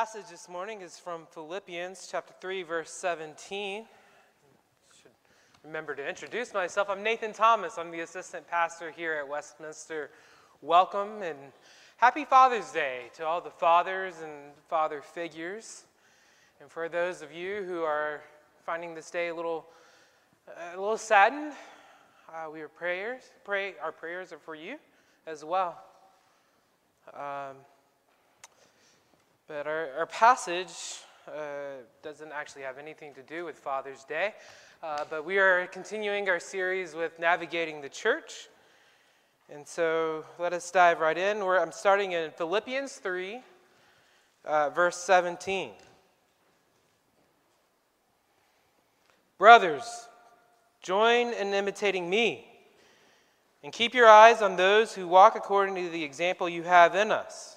passage this morning is from Philippians chapter 3, verse 17. Should remember to introduce myself. I'm Nathan Thomas. I'm the assistant pastor here at Westminster. Welcome and happy Father's Day to all the fathers and father figures. And for those of you who are finding this day a little, a little saddened, uh, we are prayers. Pray our prayers are for you as well. Um, but our, our passage uh, doesn't actually have anything to do with Father's Day. Uh, but we are continuing our series with navigating the church. And so let us dive right in. Where I'm starting in Philippians 3, uh, verse 17. Brothers, join in imitating me, and keep your eyes on those who walk according to the example you have in us.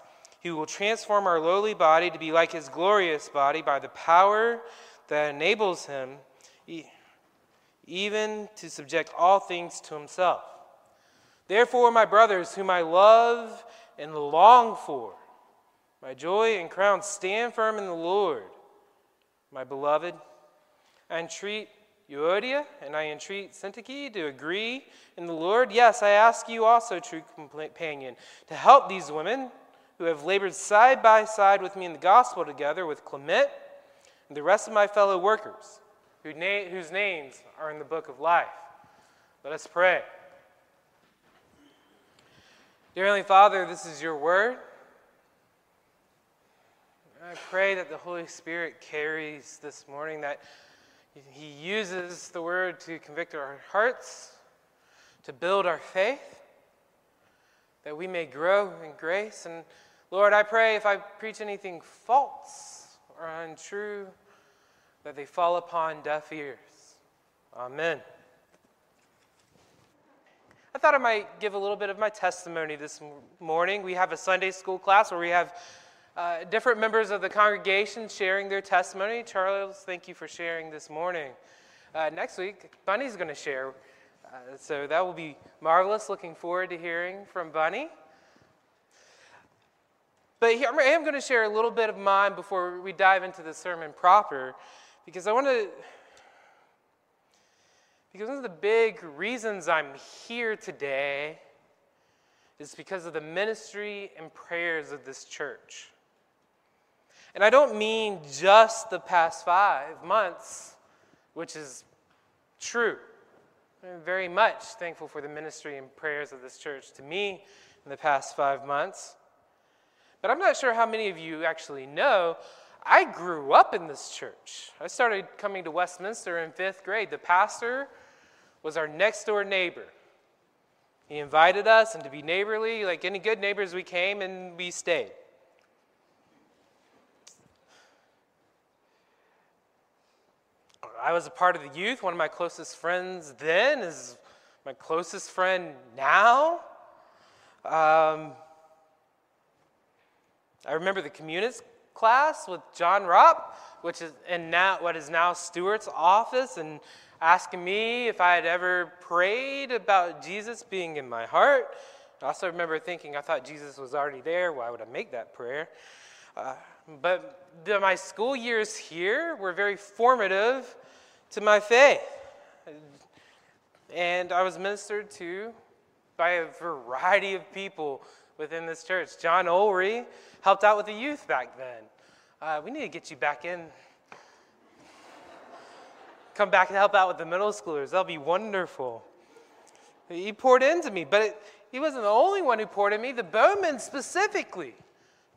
he will transform our lowly body to be like his glorious body by the power that enables him even to subject all things to himself. Therefore, my brothers, whom I love and long for, my joy and crown, stand firm in the Lord. My beloved, I entreat Euodia and I entreat Syntyche to agree in the Lord. Yes, I ask you also, true companion, to help these women who have labored side by side with me in the gospel together with Clement and the rest of my fellow workers, whose names are in the book of life. Let us pray. Dear Heavenly Father, this is your word. I pray that the Holy Spirit carries this morning, that He uses the word to convict our hearts, to build our faith, that we may grow in grace and Lord, I pray if I preach anything false or untrue, that they fall upon deaf ears. Amen. I thought I might give a little bit of my testimony this morning. We have a Sunday school class where we have uh, different members of the congregation sharing their testimony. Charles, thank you for sharing this morning. Uh, next week, Bunny's going to share. Uh, so that will be marvelous. Looking forward to hearing from Bunny. But here, I am going to share a little bit of mine before we dive into the sermon proper, because I want to. Because one of the big reasons I'm here today is because of the ministry and prayers of this church. And I don't mean just the past five months, which is true. I'm very much thankful for the ministry and prayers of this church to me in the past five months. But I'm not sure how many of you actually know. I grew up in this church. I started coming to Westminster in fifth grade. The pastor was our next door neighbor. He invited us and to be neighborly, like any good neighbors, we came and we stayed. I was a part of the youth. One of my closest friends then is my closest friend now. Um, I remember the communicants class with John Rupp, which is in now what is now Stewart's office, and asking me if I had ever prayed about Jesus being in my heart. I also remember thinking, I thought Jesus was already there. Why would I make that prayer? Uh, but the, my school years here were very formative to my faith. And I was ministered to by a variety of people within this church. John Ulry helped out with the youth back then. Uh, we need to get you back in. Come back and help out with the middle schoolers. That'll be wonderful. He poured into me, but it, he wasn't the only one who poured into me. The Bowman specifically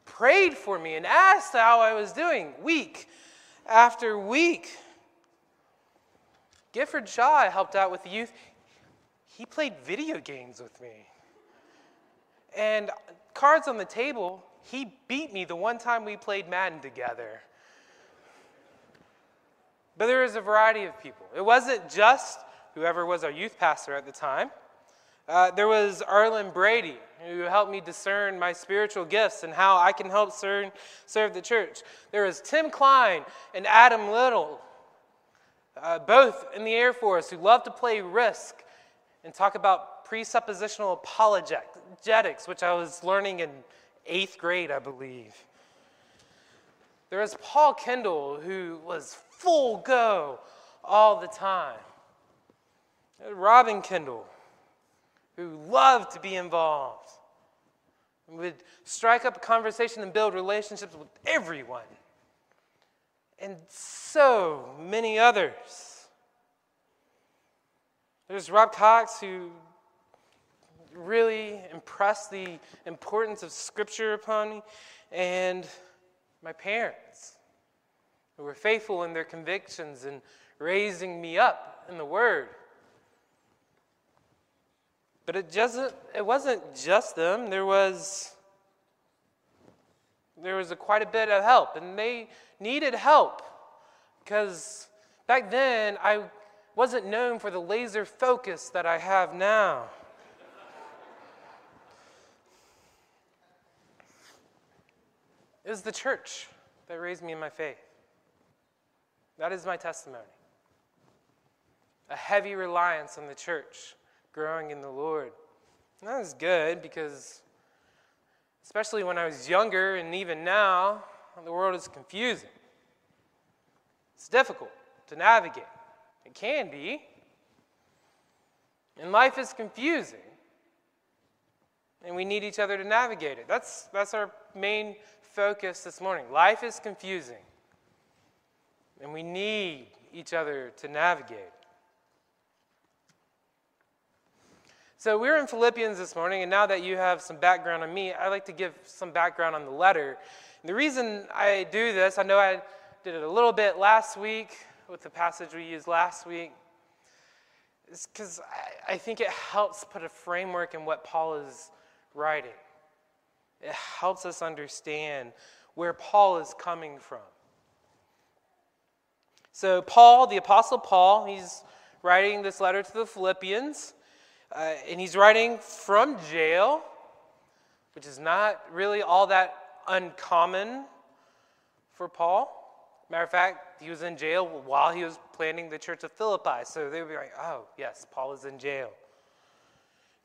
prayed for me and asked how I was doing week after week. Gifford Shaw helped out with the youth. He played video games with me. And cards on the table, he beat me the one time we played Madden together. But there was a variety of people. It wasn't just whoever was our youth pastor at the time. Uh, there was Arlen Brady, who helped me discern my spiritual gifts and how I can help serve, serve the church. There was Tim Klein and Adam Little, uh, both in the Air Force, who love to play risk and talk about presuppositional apologetics, which I was learning in eighth grade, I believe. There was Paul Kendall, who was full go all the time. Robin Kendall, who loved to be involved, would strike up a conversation and build relationships with everyone, and so many others. There's Rob Cox, who really impressed the importance of Scripture upon me, and my parents, who were faithful in their convictions and raising me up in the Word. But it just it wasn't just them. There was there was a, quite a bit of help, and they needed help because back then I wasn't known for the laser focus that I have now. It was the church that raised me in my faith. That is my testimony. A heavy reliance on the church growing in the Lord. And good because, especially when I was younger and even now, the world is confusing. It's difficult to navigate. It can be. And life is confusing. And we need each other to navigate it. That's, that's our main focus this morning. Life is confusing. And we need each other to navigate. So we're in Philippians this morning, and now that you have some background on me, I'd like to give some background on the letter. And the reason I do this, I know I did it a little bit last week with the passage we used last week, is because I, I think it helps put a framework in what Paul is writing. It helps us understand where Paul is coming from. So, Paul, the Apostle Paul, he's writing this letter to the Philippians. Uh, and he's writing from jail, which is not really all that uncommon for Paul. Matter of fact, he was in jail while he was planning the church of Philippi. So they would be like, oh, yes, Paul is in jail.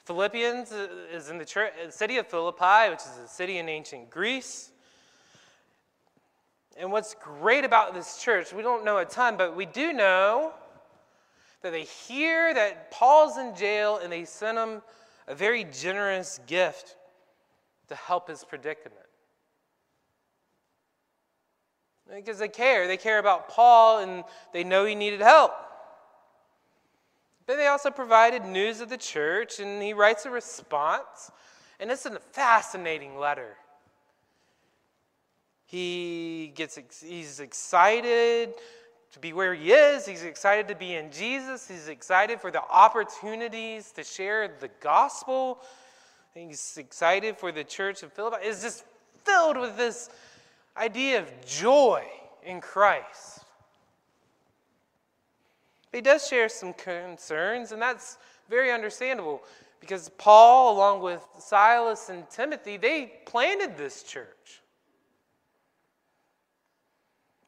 Philippians uh, is in the church, uh, city of Philippi, which is a city in ancient Greece. And what's great about this church, we don't know a ton, but we do know that they hear that Paul's in jail and they send him a very generous gift to help his predicament. Because they care. They care about Paul and they know he needed help. But they also provided news of the church and he writes a response. And it's a fascinating letter. He gets he's excited to be where he is. He's excited to be in Jesus. He's excited for the opportunities to share the gospel. He's excited for the church of Philippi. It's just filled with this idea of joy in Christ. He does share some concerns, and that's very understandable because Paul, along with Silas and Timothy, they planted this church.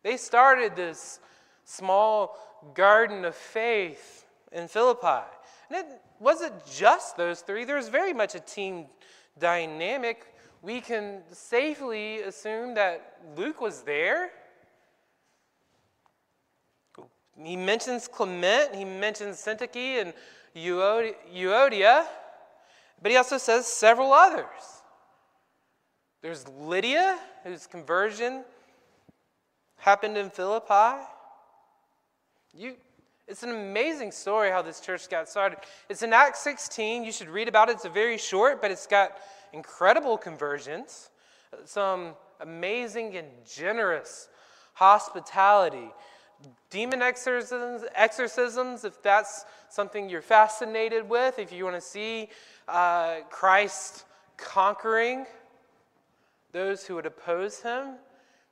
They started this small garden of faith in Philippi. And it wasn't just those three, there was very much a team dynamic. We can safely assume that Luke was there. He mentions Clement, he mentions Syntyche and Euodia, but he also says several others. There's Lydia, whose conversion happened in Philippi. You, it's an amazing story how this church got started. It's in Acts 16. You should read about it. It's very short, but it's got incredible conversions, some amazing and generous hospitality, demon exorcisms, exorcisms if that's something you're fascinated with, if you want to see uh, Christ conquering those who would oppose him.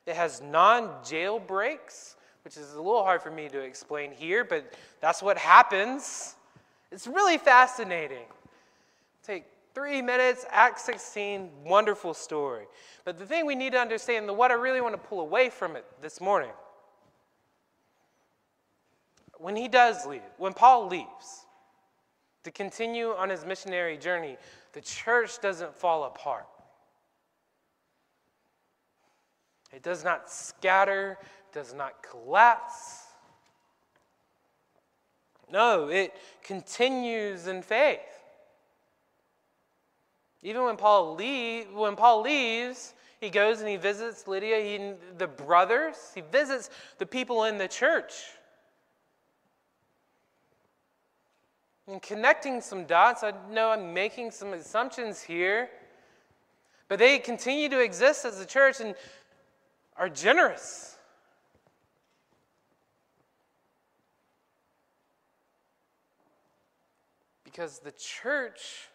It has non jailbreaks which is a little hard for me to explain here, but that's what happens. It's really fascinating. Take three minutes, Act 16, wonderful story. But the thing we need to understand, the what I really want to pull away from it this morning, when he does leave, when Paul leaves to continue on his missionary journey, the church doesn't fall apart. It does not scatter, does not collapse. No, it continues in faith. Even when Paul, leave, when Paul leaves, he goes and he visits Lydia, he, the brothers, he visits the people in the church. And connecting some dots, I know I'm making some assumptions here, but they continue to exist as a church and are generous. Because the church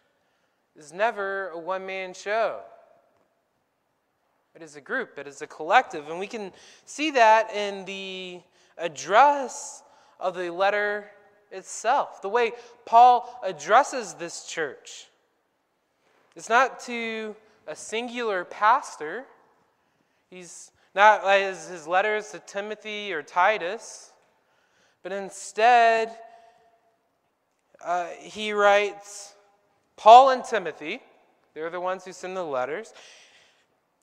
is never a one man show. It is a group, it is a collective. And we can see that in the address of the letter itself, the way Paul addresses this church. It's not to a singular pastor, he's not as his letters to Timothy or Titus, but instead, uh, he writes Paul and Timothy, they're the ones who send the letters,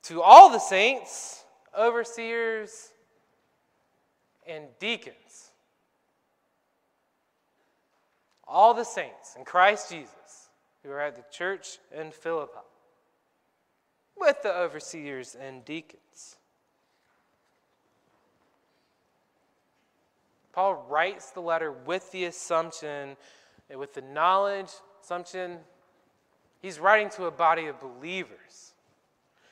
to all the saints, overseers, and deacons. All the saints in Christ Jesus who are at the church in Philippi, with the overseers and deacons. Paul writes the letter with the assumption, with the knowledge, assumption He's writing to a body of believers.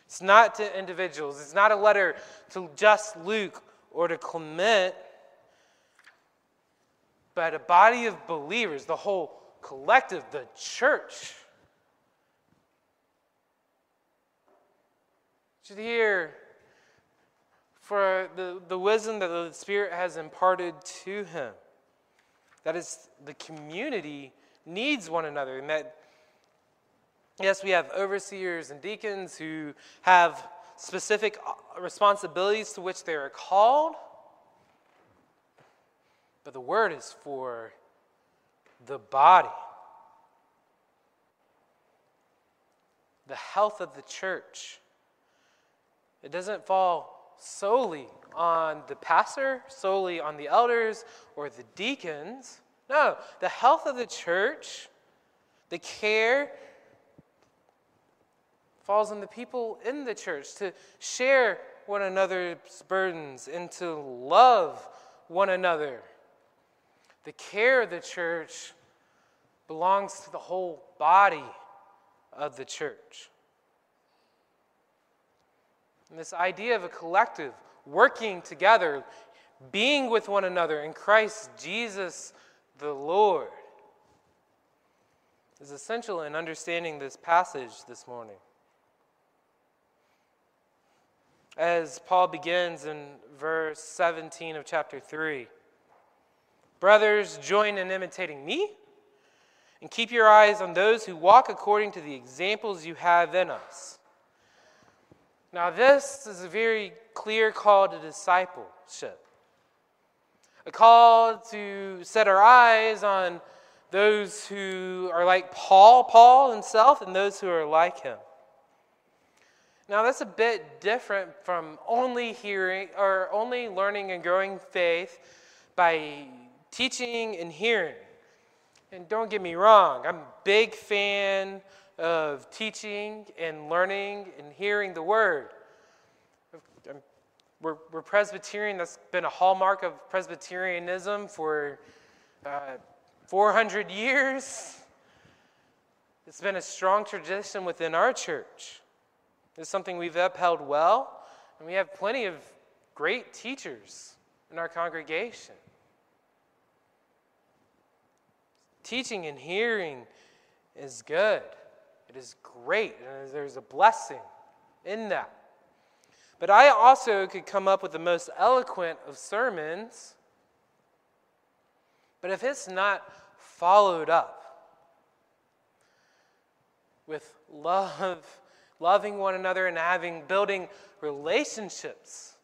It's not to individuals. It's not a letter to just Luke or to Clement, but a body of believers, the whole collective, the church. Should hear for the, the wisdom that the Spirit has imparted to him. That is, the community needs one another, and that Yes, we have overseers and deacons who have specific responsibilities to which they are called. But the word is for the body, the health of the church. It doesn't fall solely on the pastor, solely on the elders or the deacons. No, the health of the church, the care falls on the people in the church to share one another's burdens and to love one another. The care of the church belongs to the whole body of the church. And this idea of a collective working together, being with one another in Christ Jesus the Lord, is essential in understanding this passage this morning. as Paul begins in verse 17 of chapter 3. Brothers, join in imitating me and keep your eyes on those who walk according to the examples you have in us. Now, this is a very clear call to discipleship, a call to set our eyes on those who are like Paul, Paul himself, and those who are like him. Now, that's a bit different from only hearing or only learning and growing faith by teaching and hearing. And don't get me wrong, I'm a big fan of teaching and learning and hearing the word. We're, we're Presbyterian, that's been a hallmark of Presbyterianism for uh, 400 years. It's been a strong tradition within our church. It's something we've upheld well, and we have plenty of great teachers in our congregation. Teaching and hearing is good, it is great, and there's a blessing in that. But I also could come up with the most eloquent of sermons. But if it's not followed up with love, loving one another and having building relationships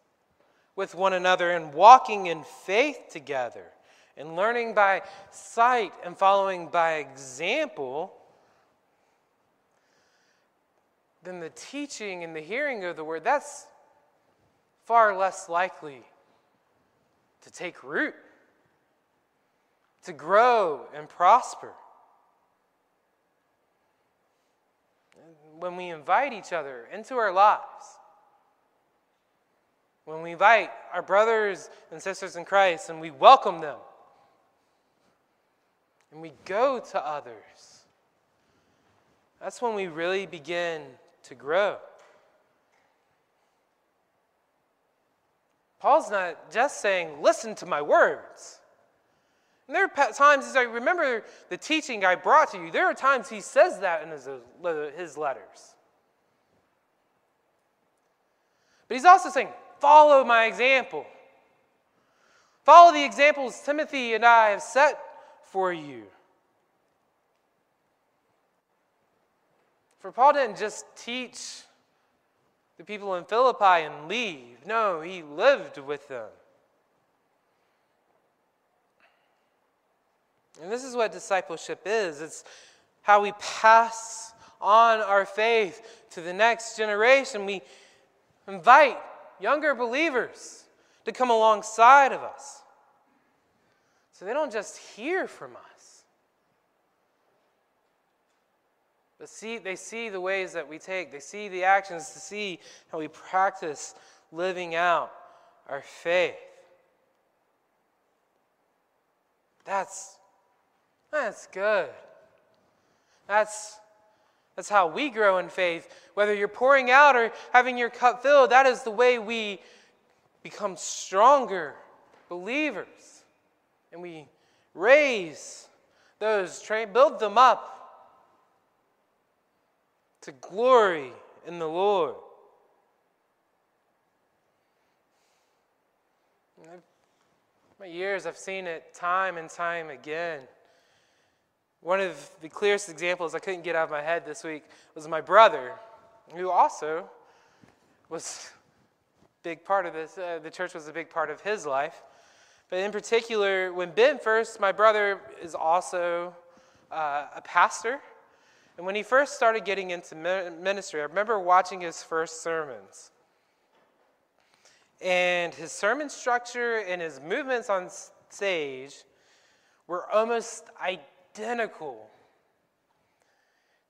with one another and walking in faith together and learning by sight and following by example, then the teaching and the hearing of the word, that's far less likely to take root, to grow and prosper. When we invite each other into our lives, when we invite our brothers and sisters in Christ and we welcome them, and we go to others, that's when we really begin to grow. Paul's not just saying, listen to my words. And there are times, as I remember the teaching I brought to you, there are times he says that in his, uh, his letters. But he's also saying, follow my example. Follow the examples Timothy and I have set for you. For Paul didn't just teach the people in Philippi and leave. No, he lived with them. And this is what discipleship is it's how we pass on our faith to the next generation. We invite younger believers to come alongside of us so they don't just hear from us. But see, they see the ways that we take, they see the actions to see how we practice living out our faith. That's that's good. That's that's how we grow in faith. Whether you're pouring out or having your cup filled, that is the way we become stronger believers. And we raise those, train, build them up to glory in the Lord. my years, I've seen it time and time again. One of the clearest examples I couldn't get out of my head this week was my brother, who also was big part of this. Uh, the church was a big part of his life. But in particular, when Ben first, my brother is also uh, a pastor. And when he first started getting into ministry, I remember watching his first sermons. And his sermon structure and his movements on stage were almost identical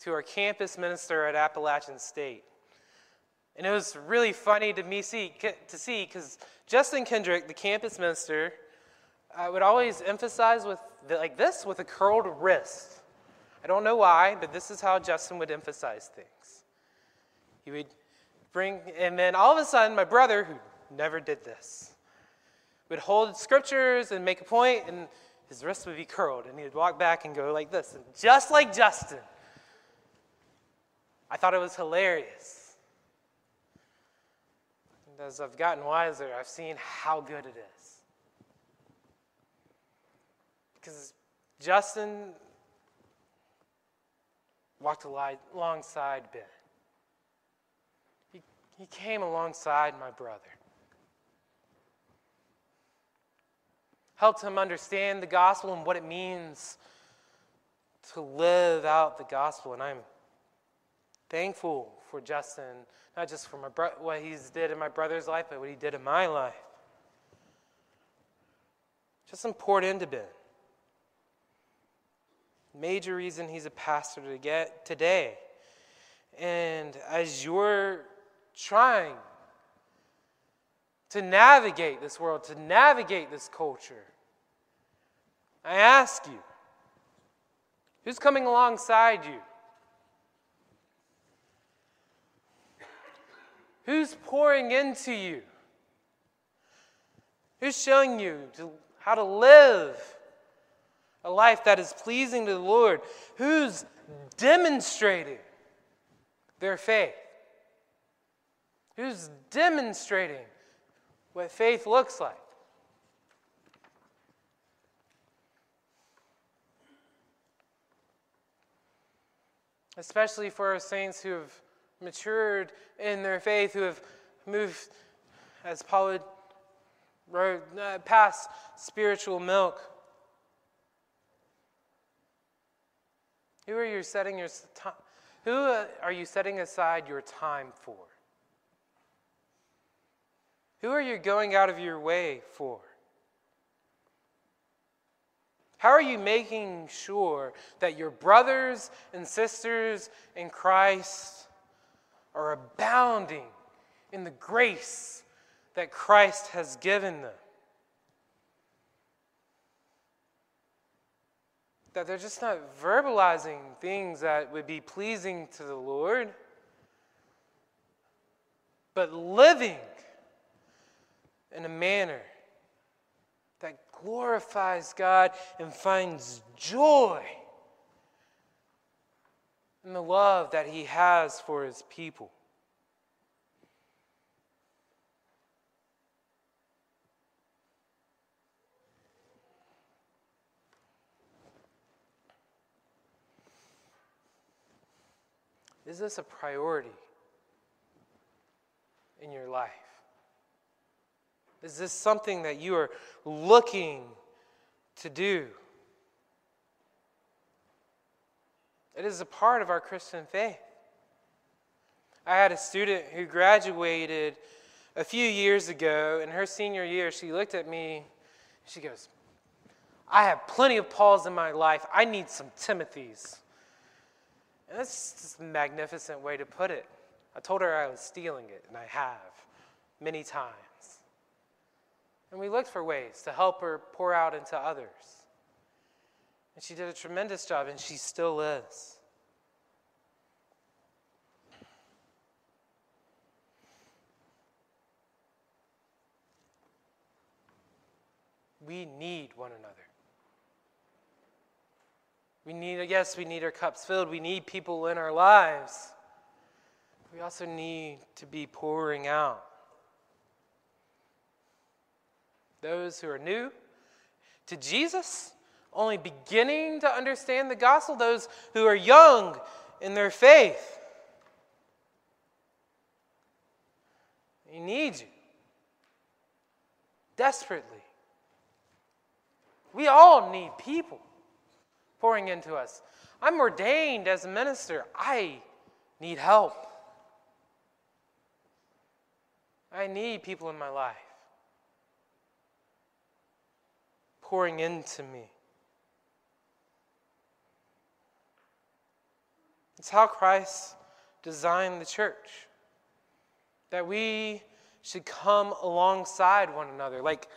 to our campus minister at Appalachian State. And it was really funny to me see to see because Justin Kendrick, the campus minister, uh, would always emphasize with the, like this with a curled wrist. I don't know why, but this is how Justin would emphasize things. He would bring, and then all of a sudden, my brother, who never did this, would hold scriptures and make a point, and his wrist would be curled, and he'd walk back and go like this, and just like Justin. I thought it was hilarious. And as I've gotten wiser, I've seen how good it is. Because Justin walked alongside Ben. He, he came alongside my brother. Helped him understand the gospel and what it means to live out the gospel. And I'm thankful for Justin, not just for my bro- what he's did in my brother's life, but what he did in my life. Justin poured into Ben. Major reason he's a pastor to get today. And as you're trying to navigate this world, to navigate this culture, I ask you who's coming alongside you? Who's pouring into you? Who's showing you to, how to live a life that is pleasing to the Lord, who's demonstrating their faith, Who's demonstrating what faith looks like? Especially for our saints who have matured in their faith, who have moved, as Paul wrote, uh, past spiritual milk. Who are you setting your time? Who uh, are you setting aside your time for? Who are you going out of your way for? How are you making sure that your brothers and sisters in Christ are abounding in the grace that Christ has given them? That they're just not verbalizing things that would be pleasing to the Lord, but living in a manner that glorifies God and finds joy in the love that He has for His people. Is this a priority in your life? Is this something that you are looking to do? It is a part of our Christian faith. I had a student who graduated a few years ago. In her senior year, she looked at me. She goes, I have plenty of Pauls in my life. I need some Timothys. And that's just a magnificent way to put it. I told her I was stealing it, and I have many times. And we looked for ways to help her pour out into others. And she did a tremendous job, and she still is. We need one another. We need, yes, we need our cups filled. We need people in our lives. We also need to be pouring out. Those who are new to Jesus, only beginning to understand the gospel, those who are young in their faith. He needs you desperately. We all need people pouring into us. I'm ordained as a minister. I need help. I need people in my life. pouring into me. It's how Christ designed the church. That we should come alongside one another, like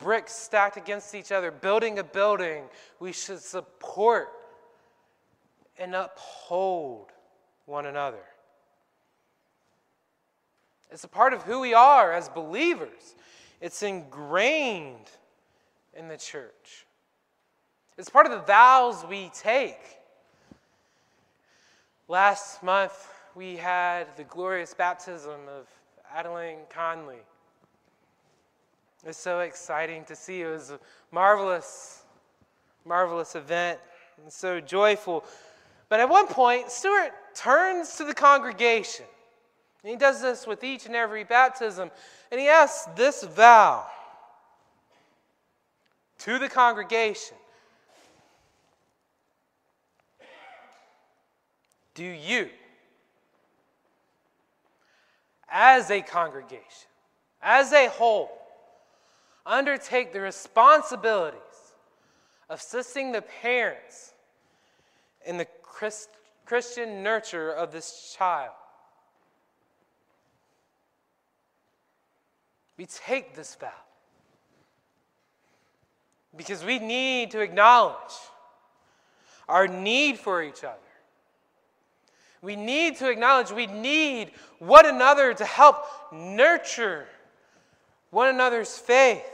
bricks stacked against each other, building a building. We should support and uphold one another. It's a part of who we are as believers, it's ingrained in the church. It's part of the vows we take. Last month, we had the glorious baptism of Adeline Conley. It was so exciting to see. It was a marvelous, marvelous event and so joyful. But at one point, Stuart turns to the congregation. And he does this with each and every baptism. And he asks this vow to the congregation Do you, as a congregation, as a whole, undertake the responsibilities of assisting the parents in the Christ, Christian nurture of this child? We take this vow because we need to acknowledge our need for each other. We need to acknowledge we need one another to help nurture one another's faith.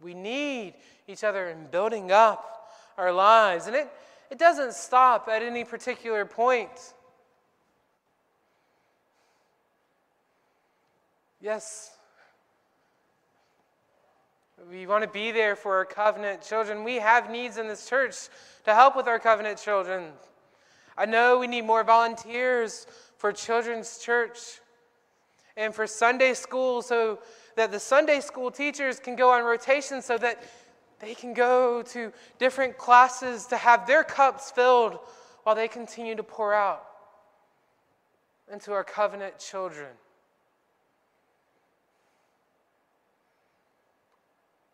We need each other in building up our lives. And it, it doesn't stop at any particular point. Yes, we want to be there for our covenant children. We have needs in this church to help with our covenant children. I know we need more volunteers for children's church and for Sunday school so that the Sunday school teachers can go on rotation so that they can go to different classes to have their cups filled while they continue to pour out into our covenant children.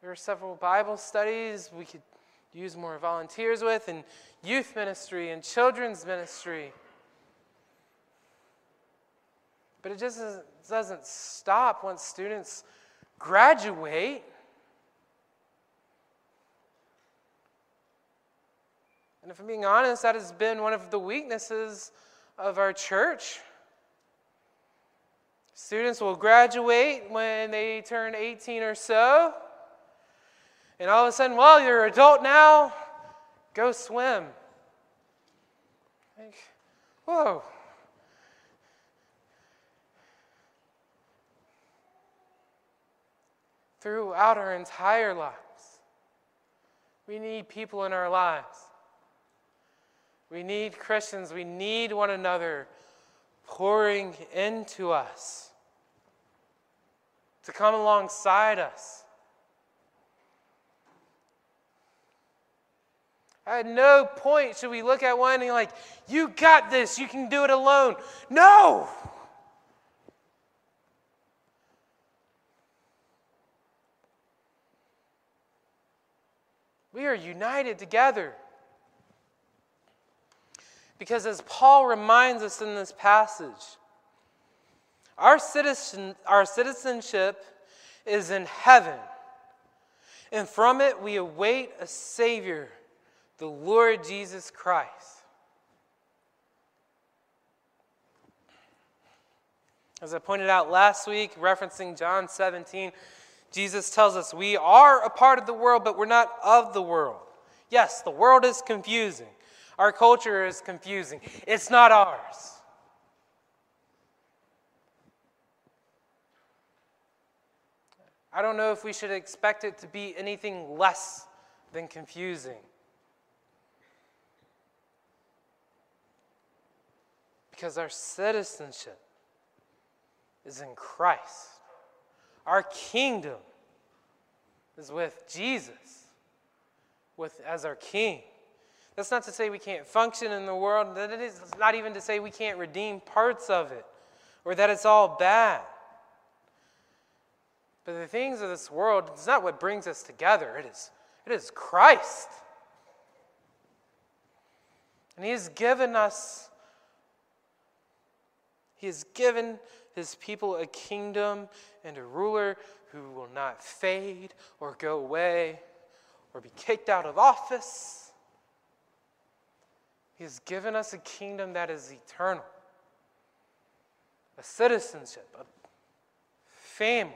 There are several Bible studies we could use more volunteers with, and youth ministry and children's ministry. But it just doesn't stop once students graduate. And if I'm being honest, that has been one of the weaknesses of our church. Students will graduate when they turn 18 or so. And all of a sudden, well, you're an adult now, go swim. Like, whoa. Throughout our entire lives, we need people in our lives. We need Christians. We need one another pouring into us to come alongside us At no point should we look at one and like, you got this, you can do it alone. No! We are united together. Because as Paul reminds us in this passage, our, citizen, our citizenship is in heaven, and from it we await a Savior the Lord Jesus Christ. As I pointed out last week, referencing John 17, Jesus tells us we are a part of the world, but we're not of the world. Yes, the world is confusing. Our culture is confusing. It's not ours. I don't know if we should expect it to be anything less than confusing. Because our citizenship is in Christ. Our kingdom is with Jesus with, as our king. That's not to say we can't function in the world. That it's not even to say we can't redeem parts of it or that it's all bad. But the things of this world is not what brings us together. It is, it is Christ. And He has given us he has given his people a kingdom and a ruler who will not fade or go away or be kicked out of office. He has given us a kingdom that is eternal, a citizenship, a family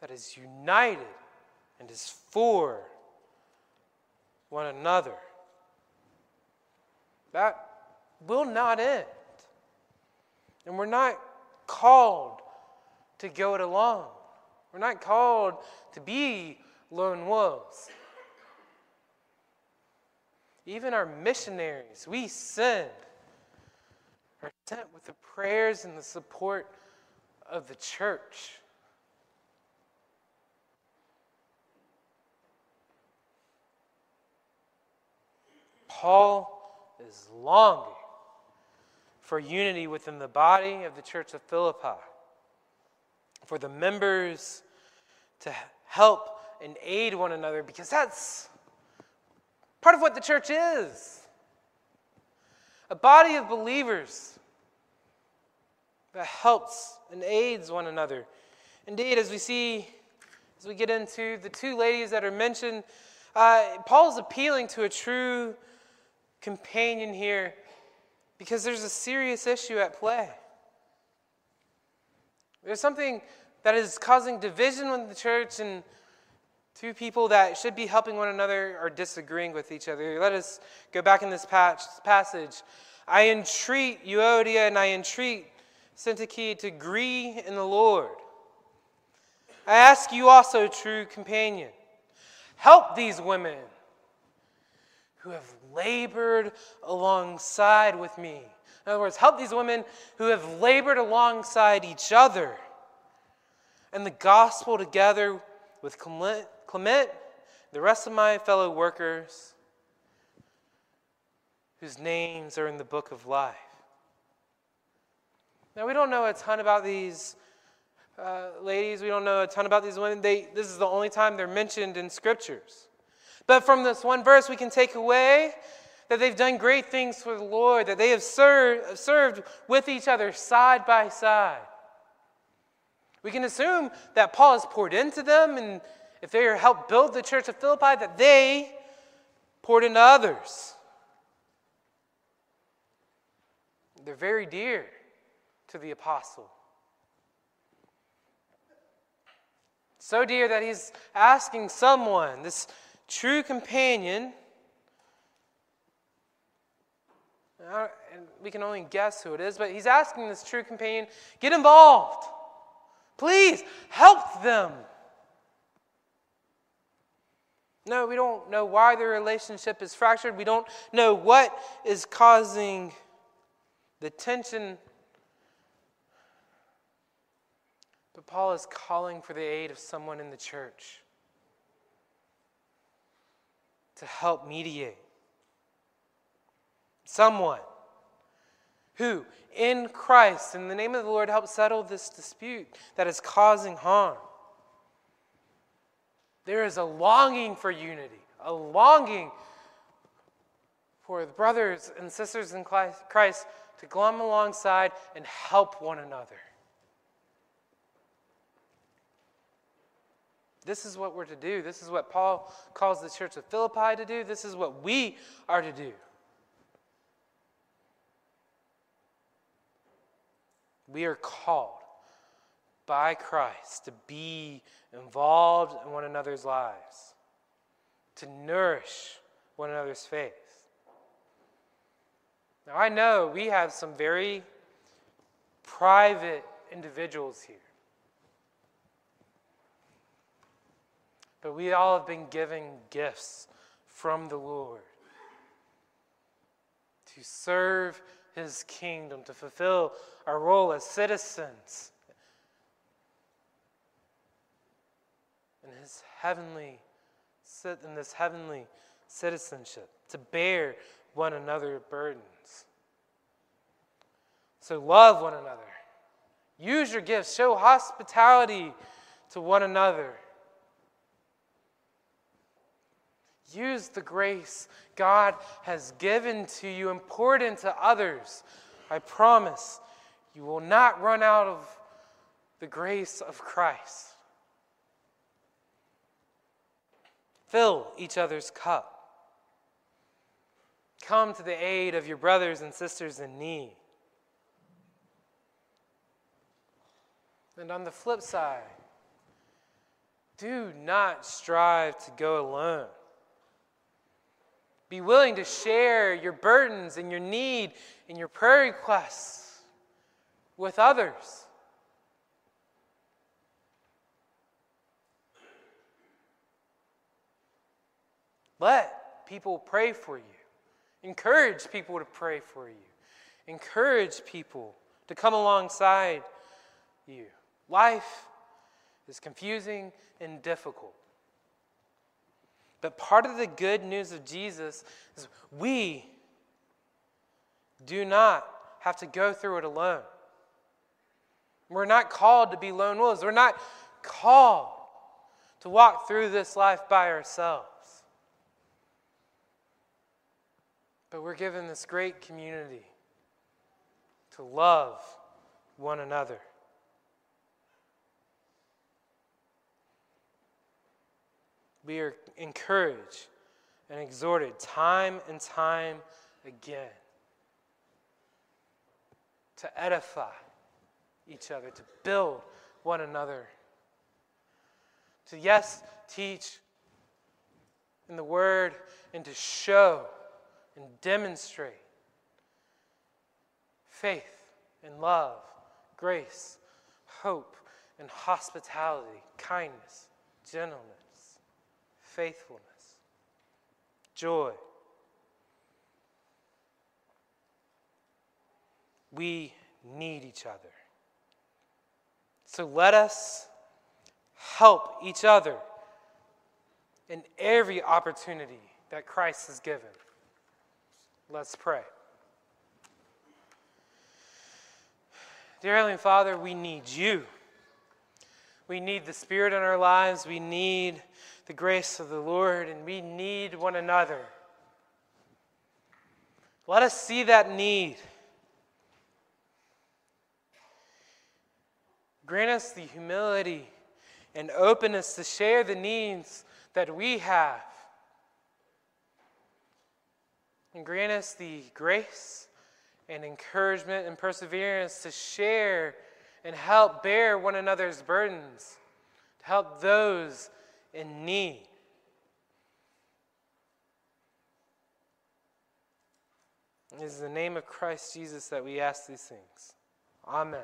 that is united and is for one another. That will not end. And we're not called to go it alone. We're not called to be lone wolves. Even our missionaries we send are sent with the prayers and the support of the church. Paul is longing for unity within the body of the church of Philippi, for the members to help and aid one another, because that's part of what the church is a body of believers that helps and aids one another. Indeed, as we see, as we get into the two ladies that are mentioned, uh, is appealing to a true companion here because there's a serious issue at play. There's something that is causing division in the church, and two people that should be helping one another are disagreeing with each other. Let us go back in this passage. I entreat Euodia and I entreat Syntyche, to agree in the Lord. I ask you also, true companion, help these women who have labored alongside with me. In other words, help these women who have labored alongside each other and the gospel together with Clement, the rest of my fellow workers whose names are in the book of life. Now, we don't know a ton about these uh, ladies, we don't know a ton about these women. They, this is the only time they're mentioned in scriptures. But from this one verse, we can take away that they've done great things for the Lord, that they have served, served with each other side by side. We can assume that Paul has poured into them, and if they helped build the church of Philippi, that they poured into others. They're very dear to the apostle. So dear that he's asking someone, this true companion, and we can only guess who it is, but he's asking this true companion, get involved. Please help them. No, we don't know why their relationship is fractured. We don't know what is causing the tension But Paul is calling for the aid of someone in the church to help mediate. Someone who, in Christ, in the name of the Lord, help settle this dispute that is causing harm. There is a longing for unity, a longing for the brothers and sisters in Christ to come alongside and help one another. This is what we're to do. This is what Paul calls the church of Philippi to do. This is what we are to do. We are called by Christ to be involved in one another's lives, to nourish one another's faith. Now, I know we have some very private individuals here. But we all have been given gifts from the Lord to serve his kingdom, to fulfill our role as citizens in his heavenly in this heavenly citizenship, to bear one another burdens. So love one another. Use your gifts, show hospitality to one another. Use the grace God has given to you and poured into others. I promise you will not run out of the grace of Christ. Fill each other's cup. Come to the aid of your brothers and sisters in need. And on the flip side, do not strive to go alone. Be willing to share your burdens and your need and your prayer requests with others. Let people pray for you. Encourage people to pray for you. Encourage people to come alongside you. Life is confusing and difficult. But part of the good news of Jesus is we do not have to go through it alone. We're not called to be lone wolves. We're not called to walk through this life by ourselves. But we're given this great community to love one another. We are encouraged and exhorted time and time again to edify each other, to build one another, to, yes, teach in the Word and to show and demonstrate faith and love grace, hope, and hospitality, kindness, gentleness, faithfulness, joy. We need each other. So let us help each other in every opportunity that Christ has given. Let's pray. Dear Heavenly Father, we need you. We need the Spirit in our lives. We need the grace of the Lord, and we need one another. Let us see that need. Grant us the humility and openness to share the needs that we have. And grant us the grace and encouragement and perseverance to share and help bear one another's burdens, to help those in need. It is in the name of Christ Jesus that we ask these things. Amen.